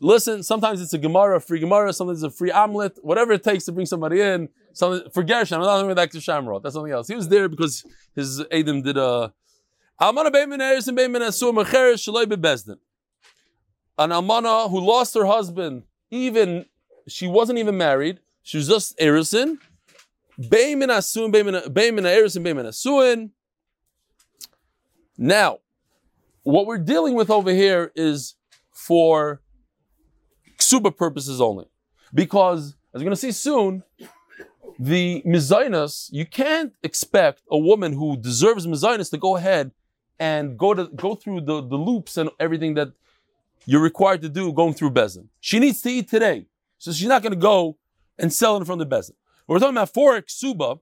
Listen, sometimes it's a Gemara, free Gemara, sometimes it's a free omelet, whatever it takes to bring somebody in. Something for Gershon, I'm not going back to Shamrot. That's something else. He was there because his Adam did a Almana Beimeneris and Beimenesuin Mecheres Shaloi Bebezdin. An Almana who lost her husband, even she wasn't even married, she was just Erison. Now, what we're dealing with over here is for ksuba purposes only. Because, as we're going to see soon, the mizainas, you can't expect a woman who deserves mizainas to go ahead and go to go through the, the loops and everything that you're required to do going through Bezin. She needs to eat today. So she's not going to go and sell it from the Bezin. We're talking about for ksuba.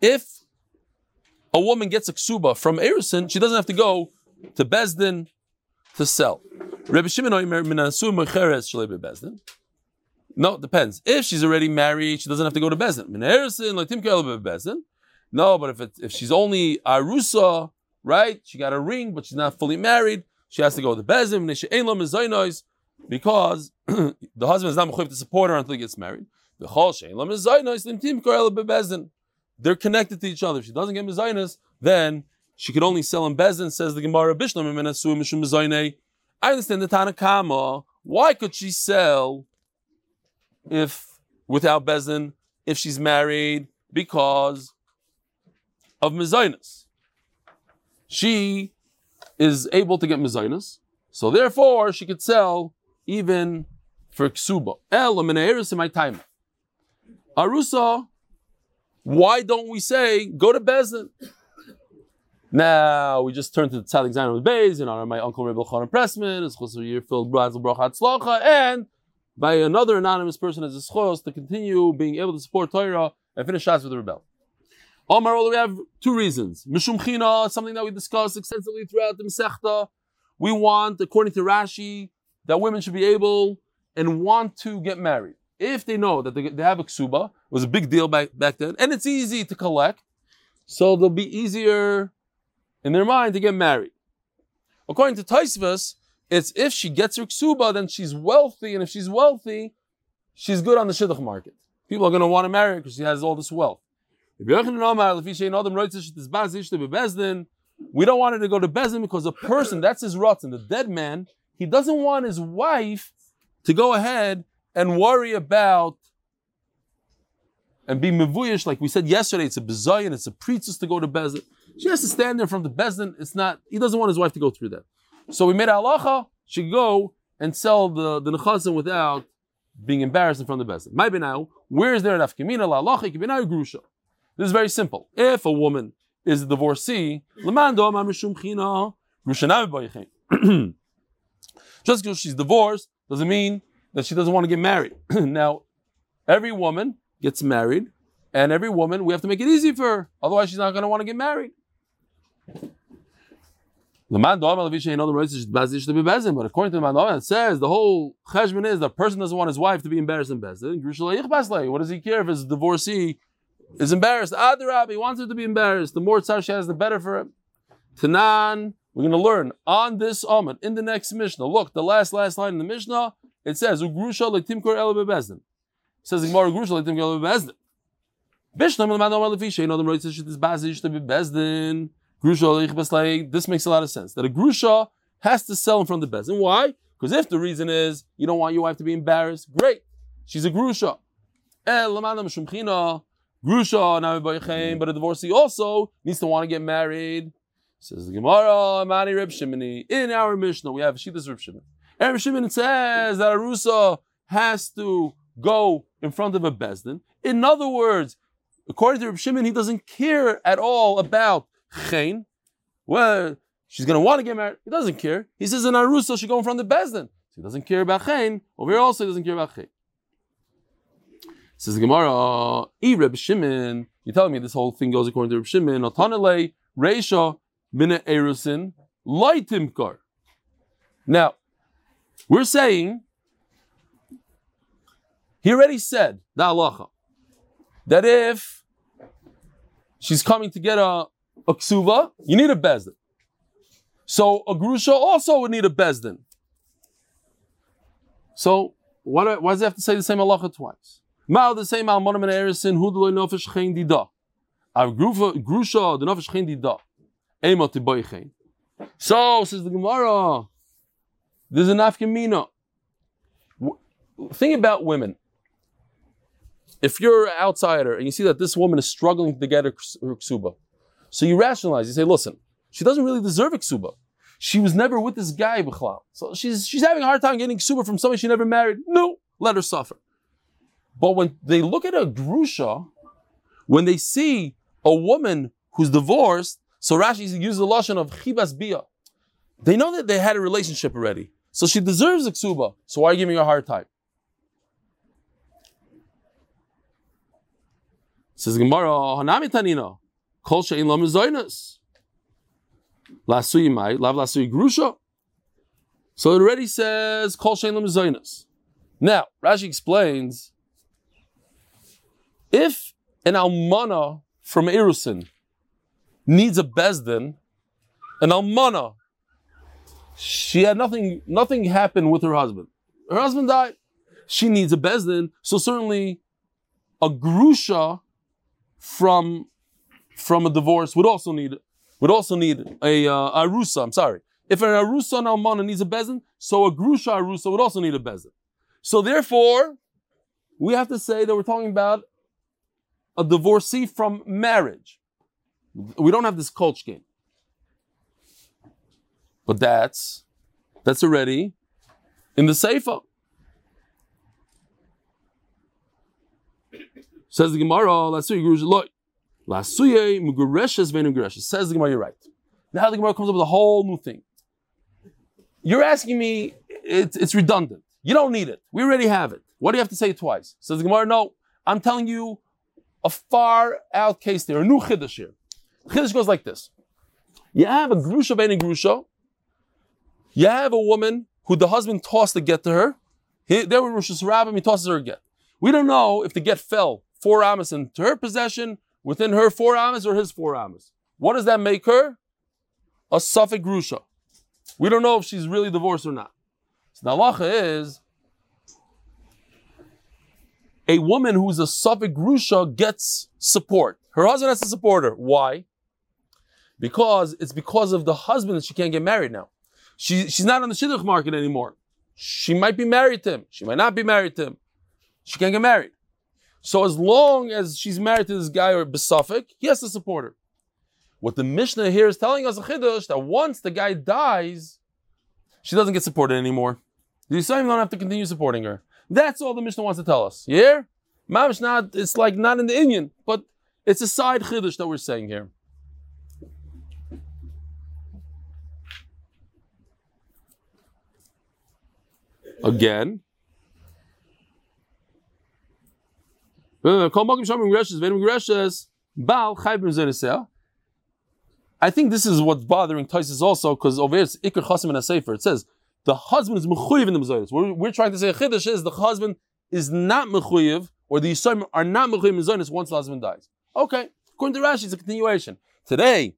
If a woman gets a ksuba from Erison, she doesn't have to go to Bezdin to sell. No, it depends. If she's already married, she doesn't have to go to Bezdin. No, but if if she's only arusa, right? She got a ring, but she's not fully married. She has to go to Bezdin. Because the husband is not mechuyev to support her until he gets married. They're connected to each other. If she doesn't get mezainas, then she could only sell in Bezin, says the Gemara. I understand the Tanakama. Why could she sell if without Bezin if she's married? Because of mezainas. She is able to get mezainas, so therefore she could sell even for ksuba. El my. Arusa why don't we say go to Bezin? Now we just turn to the Tzadik Zion with Bez in honor of my uncle Rebbe Chanan Pressman, it's Chosr Year filled Brazel Bracha Tzlacha, and by another anonymous person as a schos to continue being able to support Torah and finish shots with the rebel. Omar, we have two reasons. Mishum China, something that we discussed extensively throughout the Masechta. We want, according to Rashi, that women should be able and want to get married. If they know that they, they have a ksuba, it was a big deal back, back then, and it's easy to collect, so they'll be easier in their mind to get married. According to Taisvas, it's if she gets her ksuba, then she's wealthy, and if she's wealthy, she's good on the shidduch market. People are going to want to marry her because she has all this wealth. We don't want her to go to Bezin because a person, that's his rotten, the dead man, he doesn't want his wife to go ahead and worry about and be mevuyish, like we said yesterday, it's a bizayin, it's a priestess to go to Bezin. She has to stand there from the Bezin. It's not, he doesn't want his wife to go through that. So we made halacha, she go and sell the, the nechazim without being embarrassed in front of the Bezin. Maybe now, where is there an afkamina, la halacha, kibina grusha? This is very simple. If a woman is a divorcee, lemando ma mishum china, grushanami boyichin. Just because she's divorced doesn't mean that she doesn't want to get married. now, every woman gets married, and every woman, we have to make it easy for her. Otherwise, she's not going to want to get married. But according to the Man do Amal, it says the whole cheshbon is the person doesn't want his wife to be embarrassed in Baslei. What does he care if his divorcee is embarrassed? Adarab, he wants her to be embarrassed. The more tzar she has, the better for him. Tanan, we're going to learn on this Amud in the next Mishnah. Look, the last, last line in the Mishnah, it says, Ugrusha letimkor ele bebezdin. It says, Gemara Ugrusha letimkor ele bebezdin. Mishnah, Leman do Amal Levisha, in other words, it's Bazish to be Bezdin. Grusha Leich Baslei. This makes a lot of sense. That a Grusha has to sell in front of the Bezdin. Why? Because if the reason is you don't want your wife to be embarrassed, great. She's a Grusha. Eh, El Lamanam Shumchina. Grusha, now but a divorcee also needs to want to get married. Says the Gemara, Mani Reb Shimoni. In our Mishnah, we have Shitas Reb Shimon. Reb Shimon says that a Rusa has to go in front of a Bezdin. In other words, according to Reb Shimon, he doesn't care at all about Chen. Well, she's going to want to get married. He doesn't care. He says an Arusa should go in front of the Bezdin. He doesn't care about Chen. Over here also he doesn't care about Chen. Says Gemara, E Reb Shimon, you're telling me this whole thing goes according to Reb Shimon, Otanele, Reisha, Mina Erusin, Laitimkar. Now, we're saying, he already said, the halacha, that if she's coming to get a, a ksuva, you need a bezdin. So a grusha also would need a bezdin. So what, why does he have to say the same halacha twice? Ma'al the same almonim and erisin hudloy nofesh chen dida. A grusha the nofesh chen dida. Ema to boy. So says the Gemara. There's an afkamina. Think about women. If you're an outsider and you see that this woman is struggling to get her ksuba, so you rationalize. You say, "Listen, she doesn't really deserve a ksuba. She was never with this guy b'chlal. So she's she's having a hard time getting ksuba from somebody she never married. No, let her suffer." But when they look at a grusha, when they see a woman who's divorced, so Rashi uses the lashon of chibas bia. They know that they had a relationship already, so she deserves a ksuba. So why are you giving her a hard time? Says Gemara, Hanami Tanina, Kol Shein Lam Zoinus. Lasui Mai, Lav Lasui Grusha. So it already says Kol Shein Lam Zoinus. Now, Rashi explains if an almana from Erusin needs a bezdin, an almana, she had nothing, nothing happened with her husband. Her husband died. She needs a bezdin, so certainly a grusha from from a divorce would also need would also need a uh, arusa. I'm sorry. If an arusa and almana needs a bezin, so a grusha arusa would also need a bezin. So therefore, we have to say that we're talking about a divorcee from marriage. We don't have this coach game. But that's that's already in the Seifa. Says the Gemara, Lasuye Gurush Lasuye Mugureshes Venugureshes. Says the Gemara, you're right. Now the Gemara comes up with a whole new thing. You're asking me, it's, it's redundant. You don't need it. We already have it. What do you have to say twice? Says the Gemara, no, I'm telling you a far out case there, a new chiddush here. Chiddush goes like this: You have a grusha ben grusha. You have a woman who the husband tossed the get to her. He, there were Rosh Hashanah, he tosses her a get. We don't know if the get fell four amas into her possession, within her four amas or his four amas. What does that make her? A suffix grusha. We don't know if she's really divorced or not. So the halacha is a woman who's a suffix grusha gets support. Her husband has to support her. Why? Because it's because of the husband that she can't get married now. She, she's not on the shidduch market anymore. She might be married to him. She might not be married to him. She can't get married. So as long as she's married to this guy or besuffic, he has to support her. What the Mishnah here is telling us a chiddush that once the guy dies, she doesn't get supported anymore. The Yisraelim don't have to continue supporting her. That's all the Mishnah wants to tell us. Yeah? Mamish not, it's like not in the Indian, but it's a side chiddush that we're saying here. Again. I think this is what's bothering Taisus also, because over here it's Iker Chasim and a. It says the husband is mechuyev in the mezayis. We're, we're trying to say chiddush is the husband is not mechuyev, or the yisayim are not mechuyev in mezayis once the husband dies. Okay, according to Rashi, it's a continuation. Today,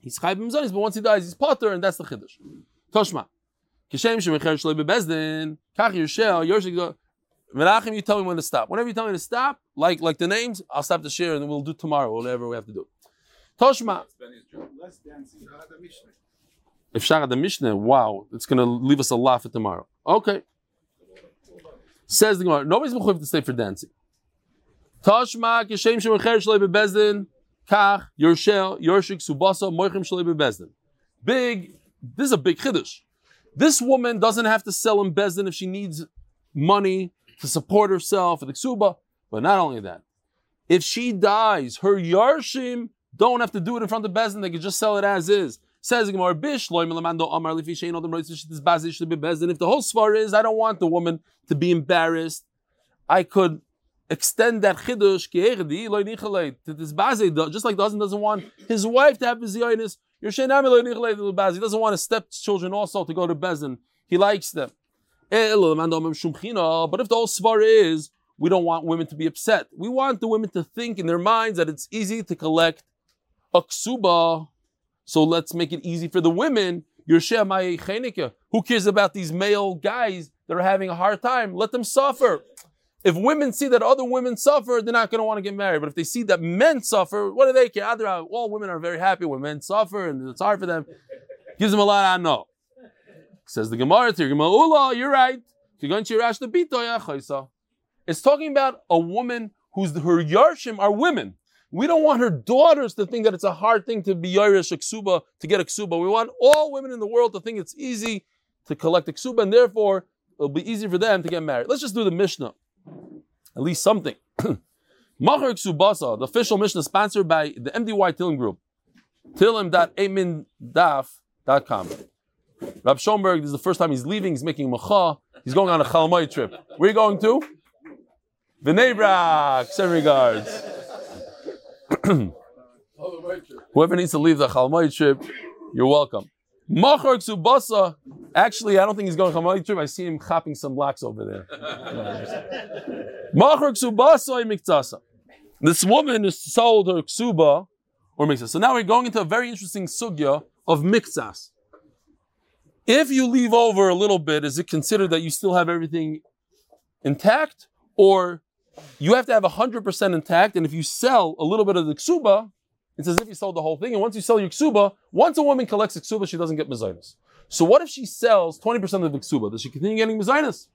he's chayv in but once he dies, he's potter, and that's the chiddush. Toshma. Kishem shemecher shloi bebezdin, kach yershel, yorshik Menachem, you tell me when to stop. Whenever you tell me to stop, like like the names, I'll stop the share and we'll do tomorrow, whatever we have to do. Toshma. If Shara the Mishnah, wow, it's going to leave us a lot for tomorrow. Okay. Says the Gemara, nobody's mechuyev to stay for dancing. Toshma, kishem shemecher shloi bebezdin, kach yershel, yorshik subasa, moichem shloi bebezdin. Big, this is a big chiddush. This woman doesn't have to sell in bezdin if she needs money to support herself the ksuba. But not only that, if she dies, her yarshim don't have to do it in front of Bezdin. They can just sell it as is. Says Gemara, Bish, amar. If the whole svar is, I don't want the woman to be embarrassed, I could extend that bazi, just like the husband doesn't want his wife to have his yonis. He doesn't want his stepchildren also to go to Bezin. He likes them. Eh, But if the whole svar is, we don't want women to be upset. We want the women to think in their minds that it's easy to collect a ksuba. So let's make it easy for the women. Who cares about these male guys that are having a hard time? Let them suffer. If women see that other women suffer, they're not going to want to get married. But if they see that men suffer, what do they care? All women are very happy when men suffer and it's hard for them. Gives them a lot of no. Says the Gemara to Gemara, Ula, you're right. It's talking about a woman whose her Yarshim are women. We don't want her daughters to think that it's a hard thing to be Yirish a ksuba, to get a ksuba. We want all women in the world to think it's easy to collect a ksuba, and therefore it'll be easy for them to get married. Let's just do the Mishnah. At least something. Machar Ksubasa, the official Mishnah sponsored by the MDY Tilim Group. Tilim.amindaf.com. Rab Schomburg, this is the first time he's leaving, he's making macha, he's going on a Chalmai trip. Where are you going to? B'nai Brak, send regards. Whoever needs to leave the Chalmai trip, you're welcome. Machar Ksubasa, actually, I don't think he's going Chalmai trip, I see him chopping some blacks over there. Machar Ksubasa Miktasa. This woman is sold her ksuba or mixas. So now we're going into a very interesting sugya of mixas. If you leave over a little bit, is it considered that you still have everything intact? Or you have to have 100% intact, and if you sell a little bit of the ksuba, it's as if you sold the whole thing. And once you sell your ksuba, once a woman collects a ksuba, she doesn't get mezainis. So what if she sells 20% of the ksuba? Does she continue getting mezainis?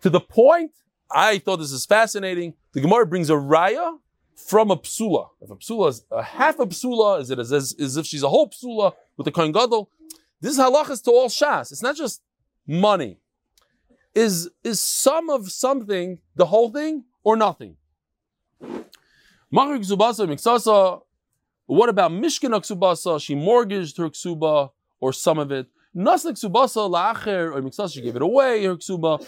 To the point, I thought this is fascinating. The Gemara brings a raya from a psula. If a psula is a half a psula, is it as, as, as if she's a whole psula with the kohen gadol? This halachas to all shas. It's not just money. Is is some of something the whole thing or nothing? What about Mishkan Ksubasa? She mortgaged her ksuba or some of it. Naslik Ksubasa la'acher or Miksasa, she gave it away, her ksuba.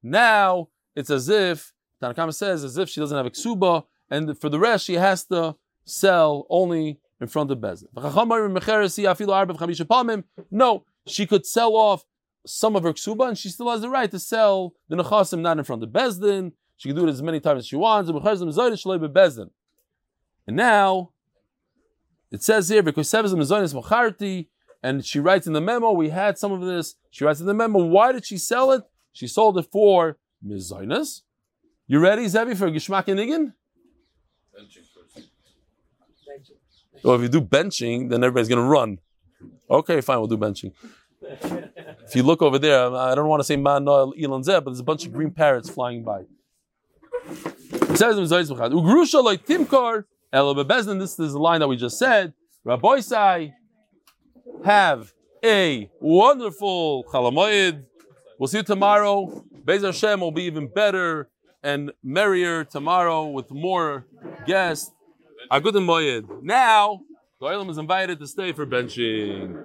Now it's as if, Tanakama says, as if she doesn't have a ksuba, and for the rest she has to sell only in front of Bezdin. No, she could sell off some of her ksuba, and she still has the right to sell the nechasim not in front of Bezdin. She can do it as many times as she wants. And now it says here because and she writes in the memo. We had some of this. She writes in the memo. Why did she sell it? She sold it for mizoinas. You ready, Zevi, for Gishmak? Benching. Well, if you do benching, then everybody's going to run. Okay, fine, we'll do benching. If you look over there, I don't want to say man Elon Zeb, but there's a bunch of green parrots flying by. Says Timkar, this is the line that we just said. Rabbi Sai, have a wonderful Chalamoyed. We'll see you tomorrow. Bez Hashem will be even better and merrier tomorrow with more guests. Agudim Moyed. Now, the is invited to stay for benching.